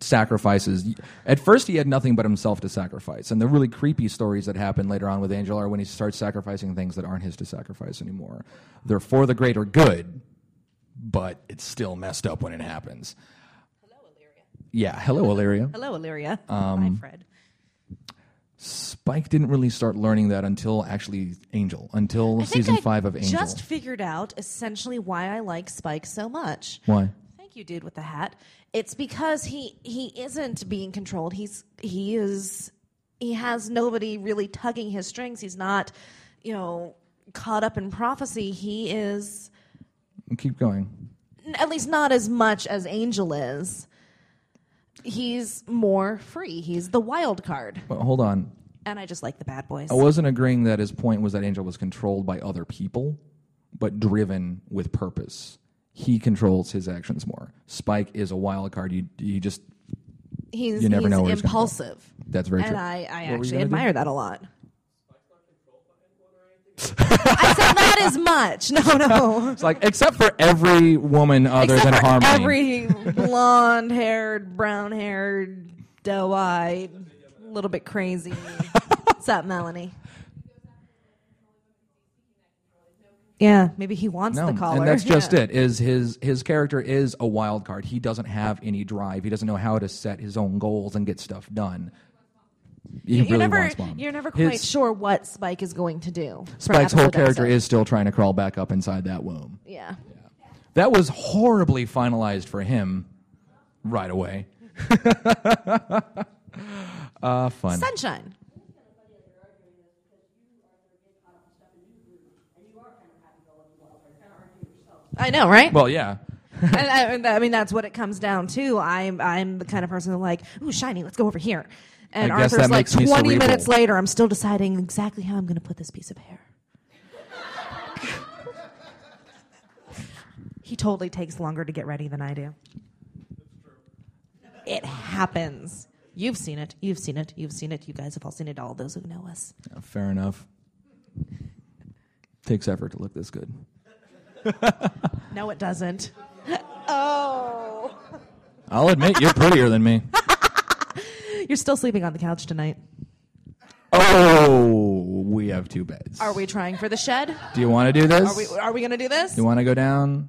sacrifices. At first, he had nothing but himself to sacrifice, and the really creepy stories that happen later on with Angel are when he starts sacrificing things that aren't his to sacrifice anymore. They're for the greater good, but it's still messed up when it happens. Hello, Illyria. Yeah, hello, Illyria. Hello, Illyria. Um, Hi, Fred. Spike didn't really start learning that until actually Angel, until I think season I five of Angel. Just figured out essentially why I like Spike so much. Why? Thank you, dude with the hat. It's because he he isn't being controlled. He's he is he has nobody really tugging his strings. He's not, you know, caught up in prophecy. He is Keep going. at least not as much as Angel is. He's more free. He's the wild card. But hold on. And I just like the bad boys. I wasn't agreeing that his point was that Angel was controlled by other people, but driven with purpose. He controls his actions more. Spike is a wild card. You, you just he's you never he's know where he's gonna go. impulsive. that's very true. and. I, I What were you actually gonna do? admire that a lot. I said not as much. [LAUGHS] No, no. It's like except for every woman other Except than for Harmony. every blonde-haired, brown-haired, doe-eyed, little bit crazy. What's up, Melanie? Yeah, maybe he wants no, the collar. and that's [LAUGHS] just Yeah. it. Is his his character is a wild card. He doesn't have any drive. He doesn't know how to set his own goals and get stuff done. He You're really never, wants mom. you're never quite His- sure what Spike is going to do. Spike's whole character episode. is still trying to crawl back up inside that womb. yeah. That was horribly finalized for him right away. uh, [LAUGHS] fun. Sunshine. I know, right? Well, yeah. [LAUGHS] and I, I mean, that's what it comes down to. I'm I'm the kind of person like, ooh, shiny, let's go over here. And I guess Arthur's that like, makes me 20 cerebral. minutes later, I'm still deciding exactly how I'm going to put this piece of hair. [LAUGHS] he totally takes longer to get ready than I do. It happens. You've seen it. You've seen it. You've seen it. You guys have all seen it. All those who know us. Yeah, fair enough. Takes effort to look this good. [LAUGHS] No, it doesn't. [LAUGHS] oh. I'll admit you're prettier than me. You're still sleeping on the couch tonight. Oh, we have two beds. Are we trying for the shed? Do you want to do this? Are we are we going to do this? you want to go down?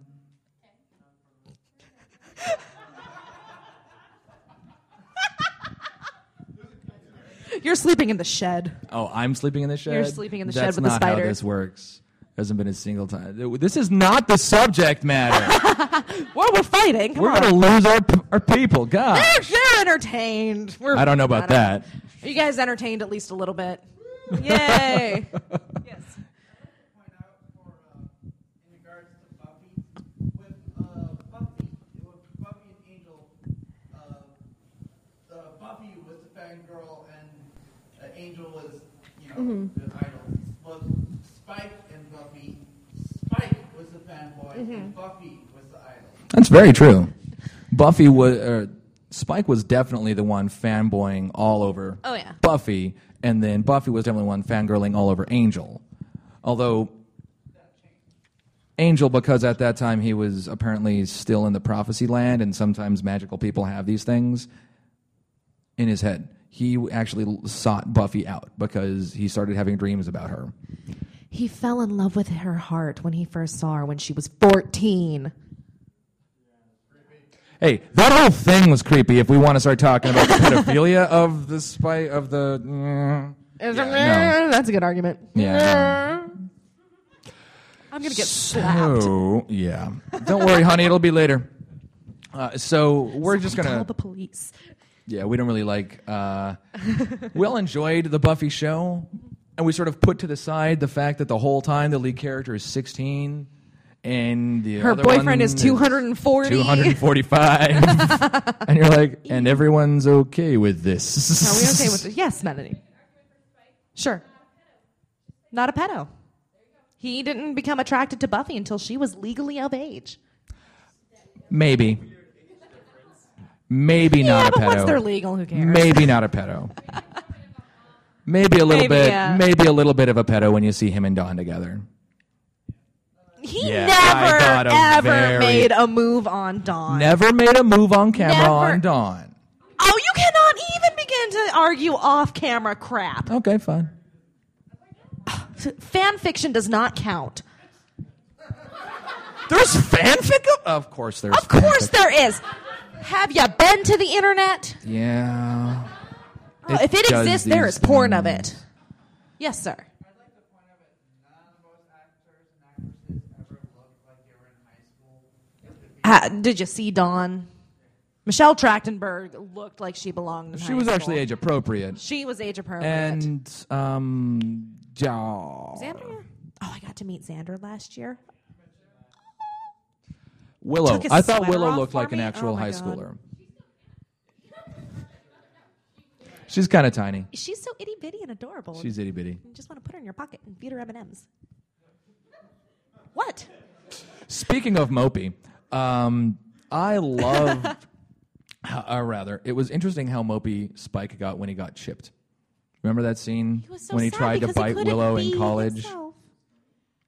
You're sleeping in the shed. Oh, I'm sleeping in the shed. You're sleeping in the shed with the not how this works. Hasn't been a single time. This is not the subject matter. [LAUGHS] Well, we're fighting. Come We're gonna lose our our people. God, They're, they're entertained. We're, I don't know about that. Are you guys entertained at least a little bit? Yay! [LAUGHS] yes. point out for uh, in regards to Buffy, with uh, Buffy, with Buffy and Angel, uh, uh, Buffy was the fangirl and uh, Angel was, you know, the idol. Was Spike and Buffy, Spike was the and Buffy was the idol. That's very true. Buffy was, uh, Spike was definitely the one fanboying all over Oh, yeah. Buffy, and then Buffy was definitely one fangirling all over Angel. Although Angel, because at that time he was apparently still in the prophecy land, and sometimes magical people have these things in his head. He actually sought Buffy out because he started having dreams about her. He fell in love with her heart when he first saw her when she was 14. Hey, that whole thing was creepy. If we want to start talking about the pedophilia of the spy of the, mm, Yeah, That's a good argument. Yeah, I'm going to get slapped. so yeah. Don't worry, honey. It'll be later. Uh, so we're just gonna, call the police. yeah. We don't really like. Uh, we all enjoyed the Buffy show, and we sort of put to the side the fact that the whole time the lead character is 16, and the Her other boyfriend is 240. 245, [LAUGHS] and you're like, [LAUGHS] and everyone's okay with this. Are we okay with [LAUGHS] it? Yes, Melanie. Sure. Not a pedo. He didn't become attracted to Buffy until she was legally of age. Maybe. Maybe yeah, not a but pedo. once they're legal, who cares? Maybe not a pedo. Maybe a little Maybe, bit. yeah. Maybe a little bit of a pedo when you see him and Dawn together. He Yeah, I never a ever very- made a move on Dawn. Never made a move on camera Never. on Dawn. Oh, you cannot even begin to argue off camera crap. Okay, fine. Fan fiction does not count. There's fanfic. Of, of course, there's. Of course fanfic. there is. Have you been to the internet? Yeah. Oh, if it exists, there is porn of it. Yes, sir. I'd like to point out that none of those actors and actresses ever looked like they were in high school. Ha- did you see Dawn? Michelle Trachtenberg looked like she belonged in She was school. actually age appropriate. She was age appropriate. And um, Xander? Oh, I got to meet Xander last year. Willow. I thought Willow looked like an actual Oh high God. schooler. She's kind of tiny. She's so itty bitty and adorable. She's itty bitty. you just want to put her in your pocket and feed her M and M's. What? Speaking of Mopey, um, I love, [LAUGHS] or rather, it was interesting how Mopey Spike got when he got chipped. Remember that scene He was so when he sad tried to bite Willow in college, himself.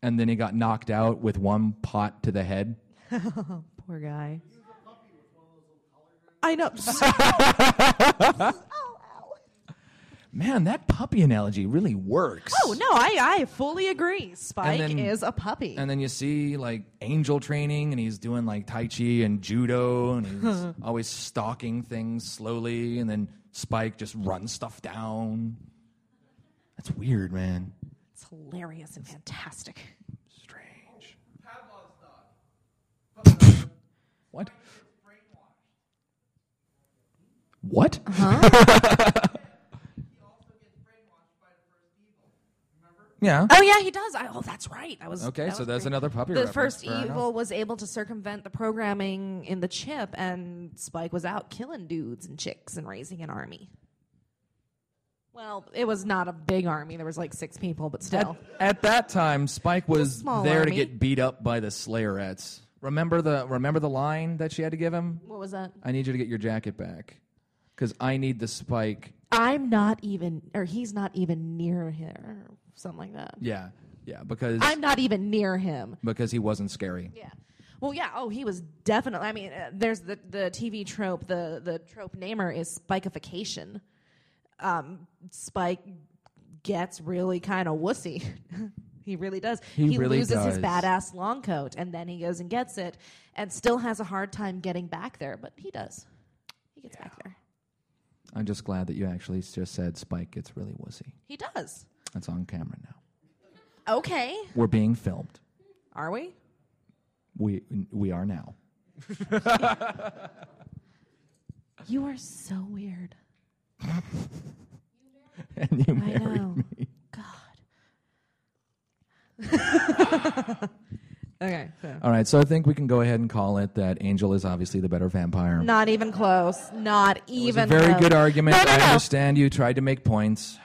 and then he got knocked out with one pot to the head? [LAUGHS] Poor guy. I know. [LAUGHS] Man, that puppy analogy really works. oh no, I, I fully agree. Spike then- is a puppy. And then you see like angel training, and he's doing like tai chi and judo, and he's [LAUGHS] always stalking things slowly, and then Spike just runs stuff down. That's weird, man. it's hilarious and fantastic. Strange. What? What? He [LAUGHS] also gets brainwashed by the first evil. Remember? Yeah. Oh yeah, he does. I, oh, that's right. That was Okay, that so was that's great. another puppy The reference. first Fair enough. evil was able to circumvent the programming in the chip, and Spike was out killing dudes and chicks and raising an army. Well, it was not a big army. There was like six people, but still. at that time, Spike was small there to army. get beat up by the Slayerettes. Remember the remember the line that she had to give him? What was that? I need you to get your jacket back, because I need the Spike. I'm not even, or he's not even near here, something like that. Yeah, yeah, because I'm not even near him. because he wasn't scary. Yeah. Well, yeah. Oh, he was definitely. I mean, uh, there's the the TV trope. The the trope namer is spikeification. Um, Spike gets really kind of wussy. [LAUGHS] he really does. He really loses his badass long coat, and then he goes and gets it, and still has a hard time getting back there. But he does. He gets back there. I'm just glad that you actually just said Spike gets really wussy. He does. That's on camera now. Okay. We're being filmed. Are we? We we are now. [LAUGHS] You are so weird. [LAUGHS] and you married I know. me. God. [LAUGHS] okay. So. All right, so I think we can go ahead and call it that Angel is obviously the better vampire. Not even close. Not even. a very close. good argument. No, no, I understand you tried to make points.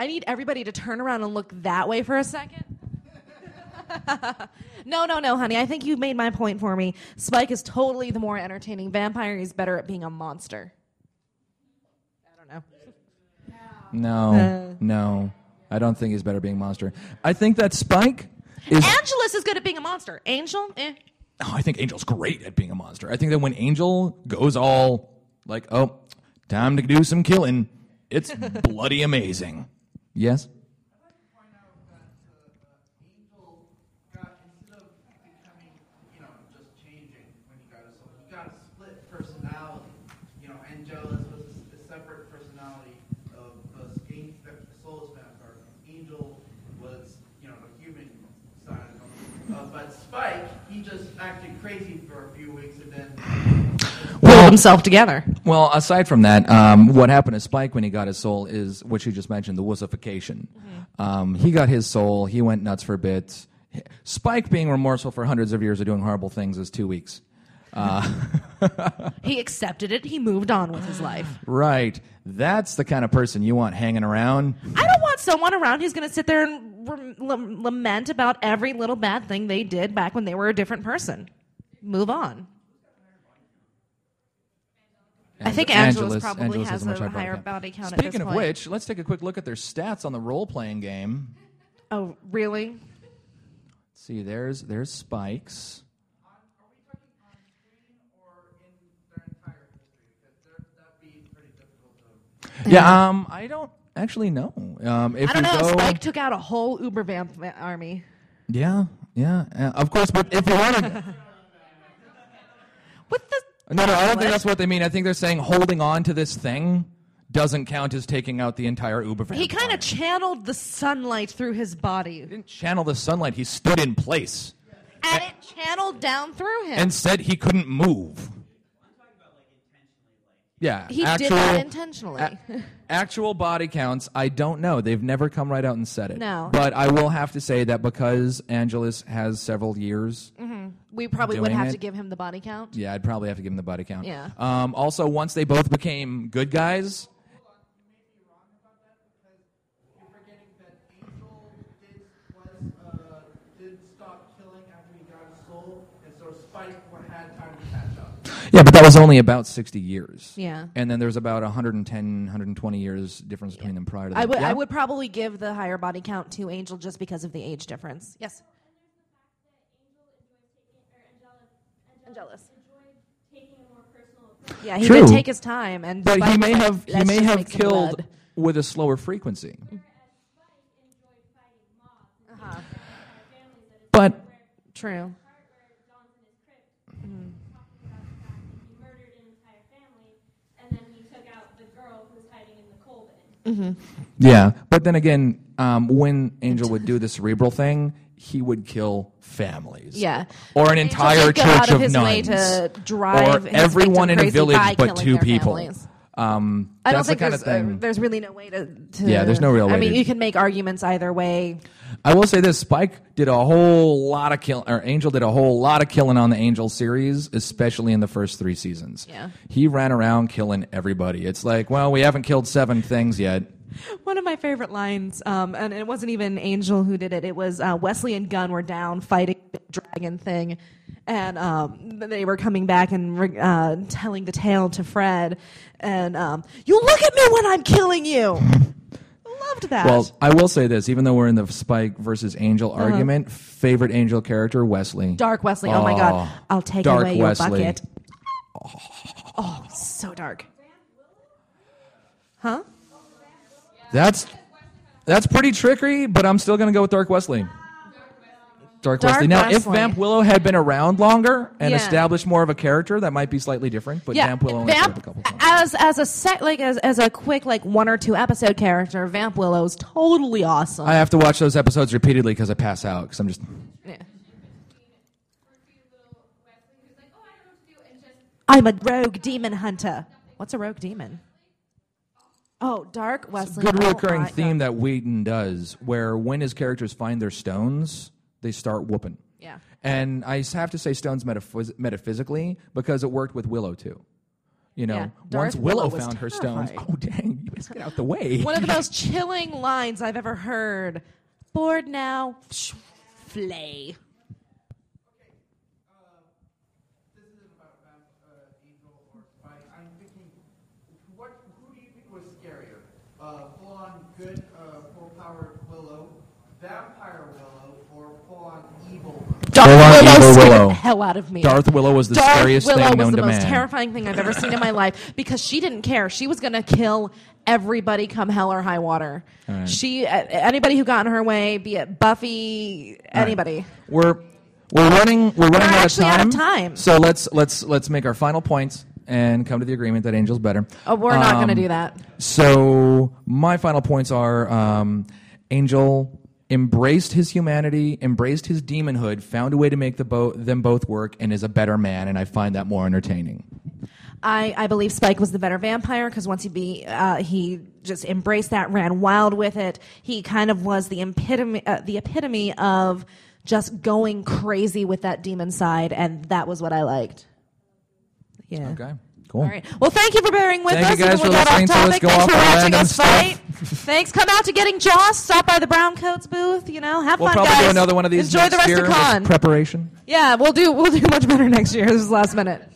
I need everybody to turn around and look that way for a second. [LAUGHS] no, no, no, honey. I think you've made my point for me. Spike is totally the more entertaining vampire. He's better at being a monster. I don't know. No, no, I don't think he's better at being a monster. I think that Spike is. Angelus is good at being a monster. Angel, eh. Oh, I think Angel's great at being a monster. I think that when Angel goes all like, "Oh, time to do some killing," it's [LAUGHS] bloody amazing. Yes. point out that Angel got instead of becoming, you know, just changing when he got his soul, he got a split personality. You know, Angelus was a, s- a separate personality of the Skin- the Angel was, you know, the human side of him. But Spike, he just acted crazy for a few weeks and then. Pulled himself together. Well, aside from that, um, what happened to Spike when he got his soul is what you just mentioned, the wussification. Um, he got his soul. He went nuts for a bit. Spike being remorseful for hundreds of years of doing horrible things is two weeks. [LAUGHS] He accepted it. He moved on with his life. Right. That's the kind of person you want hanging around. I don't want someone around who's going to sit there and lament about every little bad thing they did back when they were a different person. Move on. I think Angelus probably Angelus has much a higher higher count. body count at Speaking this of point. which, let's take a quick look at their stats on the role playing game. Oh, really? see, there's there's Spikes. Are we talking on screen or in their entire history? Because there- that'd be pretty difficult to. Yeah, um, I don't actually know. Um, if I don't you know. go, Spike took out a whole Uber vamp army. Yeah, yeah, uh, of course. But if you want to, [LAUGHS] With the no, no, I don't think that's what they mean. I think they're saying holding on to this thing doesn't count as taking out the entire Uber. he kind of channeled the sunlight through his body, didn't channel the sunlight. He stood in place and it channeled down through him. and said he couldn't move. Yeah, he actual, did that intentionally. a- [LAUGHS] actual body counts, I don't know. They've never come right out and said it. No. But I will have to say that because Angelus has several years, we probably would doing have it. to give him the body count. yeah, I'd probably have to give him the body count. Yeah. Um, also, once they both became good guys, You're forgetting that Angel did was uh, did stop killing after he got his soul, and so Spike had time to catch up. Yeah, but that was only about 60 years. Yeah. And then there's about 110, 120 years difference between them prior to that. I would Yeah? I would probably give the higher body count to Angel just because of the age difference. Yes. Angelus. taking a more personal approach. Yeah, he True. did take his time, and But he may have he may have killed with a slower frequency. enjoyed fighting mobs and Uh-huh. taking entire families at his But True. part where John's in his crypt talking about the fact that he murdered an entire family and then he took out the girl who was hiding in the bin. yeah, but then again, um, when Angel would do the cerebral thing, he would kill families. Yeah. Or an Angel entire did go church out of his way nuns. to drive or his everyone victim in a crazy village by but killing two their people. families. Um, I don't think the kind there's, of thing. uh, there's really no way to, to. Yeah, there's no real I mean, to- you can make arguments either way. I will say this: Spike did a whole lot of kill, or Angel did a whole lot of killing on the Angel series, especially in the first three seasons. Yeah. he ran around killing everybody. It's like, well, we haven't killed seven things yet. [LAUGHS] One of my favorite lines, um, and it wasn't even Angel who did it. It was uh, Wesley and Gunn were down fighting the dragon thing, and um, they were coming back and uh, telling the tale to Fred. And um, you look at me when I'm killing you. Loved that. Well, I will say this: even though we're in the Spike versus Angel argument, favorite Angel character Wesley. Uh-huh. Dark Wesley. Oh, my God, I'll take Dark away your bucket. Oh, so dark. Huh? That's that's pretty trickery, but I'm still going to go with Dark Wesley. Dark, Dark Wesley. Now, if Vamp Willow had been around longer and Yeah. established more of a character, that might be slightly different. But Vamp Willow only up a couple times. as as a set like as as a quick like one or two episode character, Vamp Willow is totally awesome. I have to watch those episodes repeatedly because I pass out because I'm just. Yeah. Wesley who's like, oh, I don't know what to do, and just I'm a rogue demon hunter. What's a rogue demon? Oh, Dark Wesley. good Oh, recurring my theme God. that Whedon does, where when his characters find their stones, they start whooping. Yeah. And I have to say stones metaphys- metaphysically because it worked with Willow too. You know, Yeah, once Willow, Willow found her stones, [LAUGHS] oh dang, you guys get out the way. One of the most chilling lines I've ever heard. Bored now. Psh, [SNIFFS] Flay. This isn't about Vamp, uh, or Spike. I'm thinking, what? Who do you think was scarier? Uh, full-on good, uh, full-powered Willow, vampire Willow, or full-on evil? Darth Full-on Willow evil scared Willow. the hell out of me. Darth Willow was the Darth scariest Willow thing was known the to most man. terrifying thing I've ever seen in my life [LAUGHS] because she didn't care. She was going to kill everybody come hell or high water. right. She uh, anybody who got in her way, be it Buffy, anybody. We're we're running we're running out, actually of out time. of time. So let's let's let's make our final points and come to the agreement that Angel's better. Oh, we're not going to Um, do that. So my final points are: um, Angel embraced his humanity, embraced his demonhood, found a way to make the bo- them both work, and is a better man. And I find that more entertaining. I, I believe Spike was the better vampire because once he be uh, he just embraced that, ran wild with it. He kind of was the epitome uh, the epitome of just going crazy with that demon side, and that was what I liked. Yeah. Okay, cool. All right. Well, thank you for bearing with Thank us. you guys for we got off listening to us topic. go Thanks off for watching us fight. Thanks. Come out to Getting Joss. Stop by the Brown Coats booth. You know, have We'll fun, probably guys. do another one of these Enjoy the rest of con. preparation. yeah, we'll do. We'll do much better next year. This is last minute.